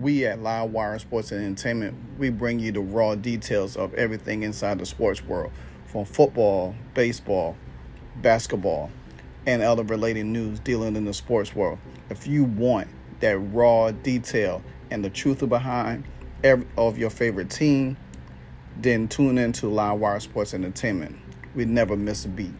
we at LiveWire Sports and Entertainment, we bring you the raw details of everything inside the sports world, from football, baseball, basketball, and other related news dealing in the sports world. If you want that raw detail and the truth behind every, of your favorite team, then tune in to LiveWire Sports Entertainment. We never miss a beat.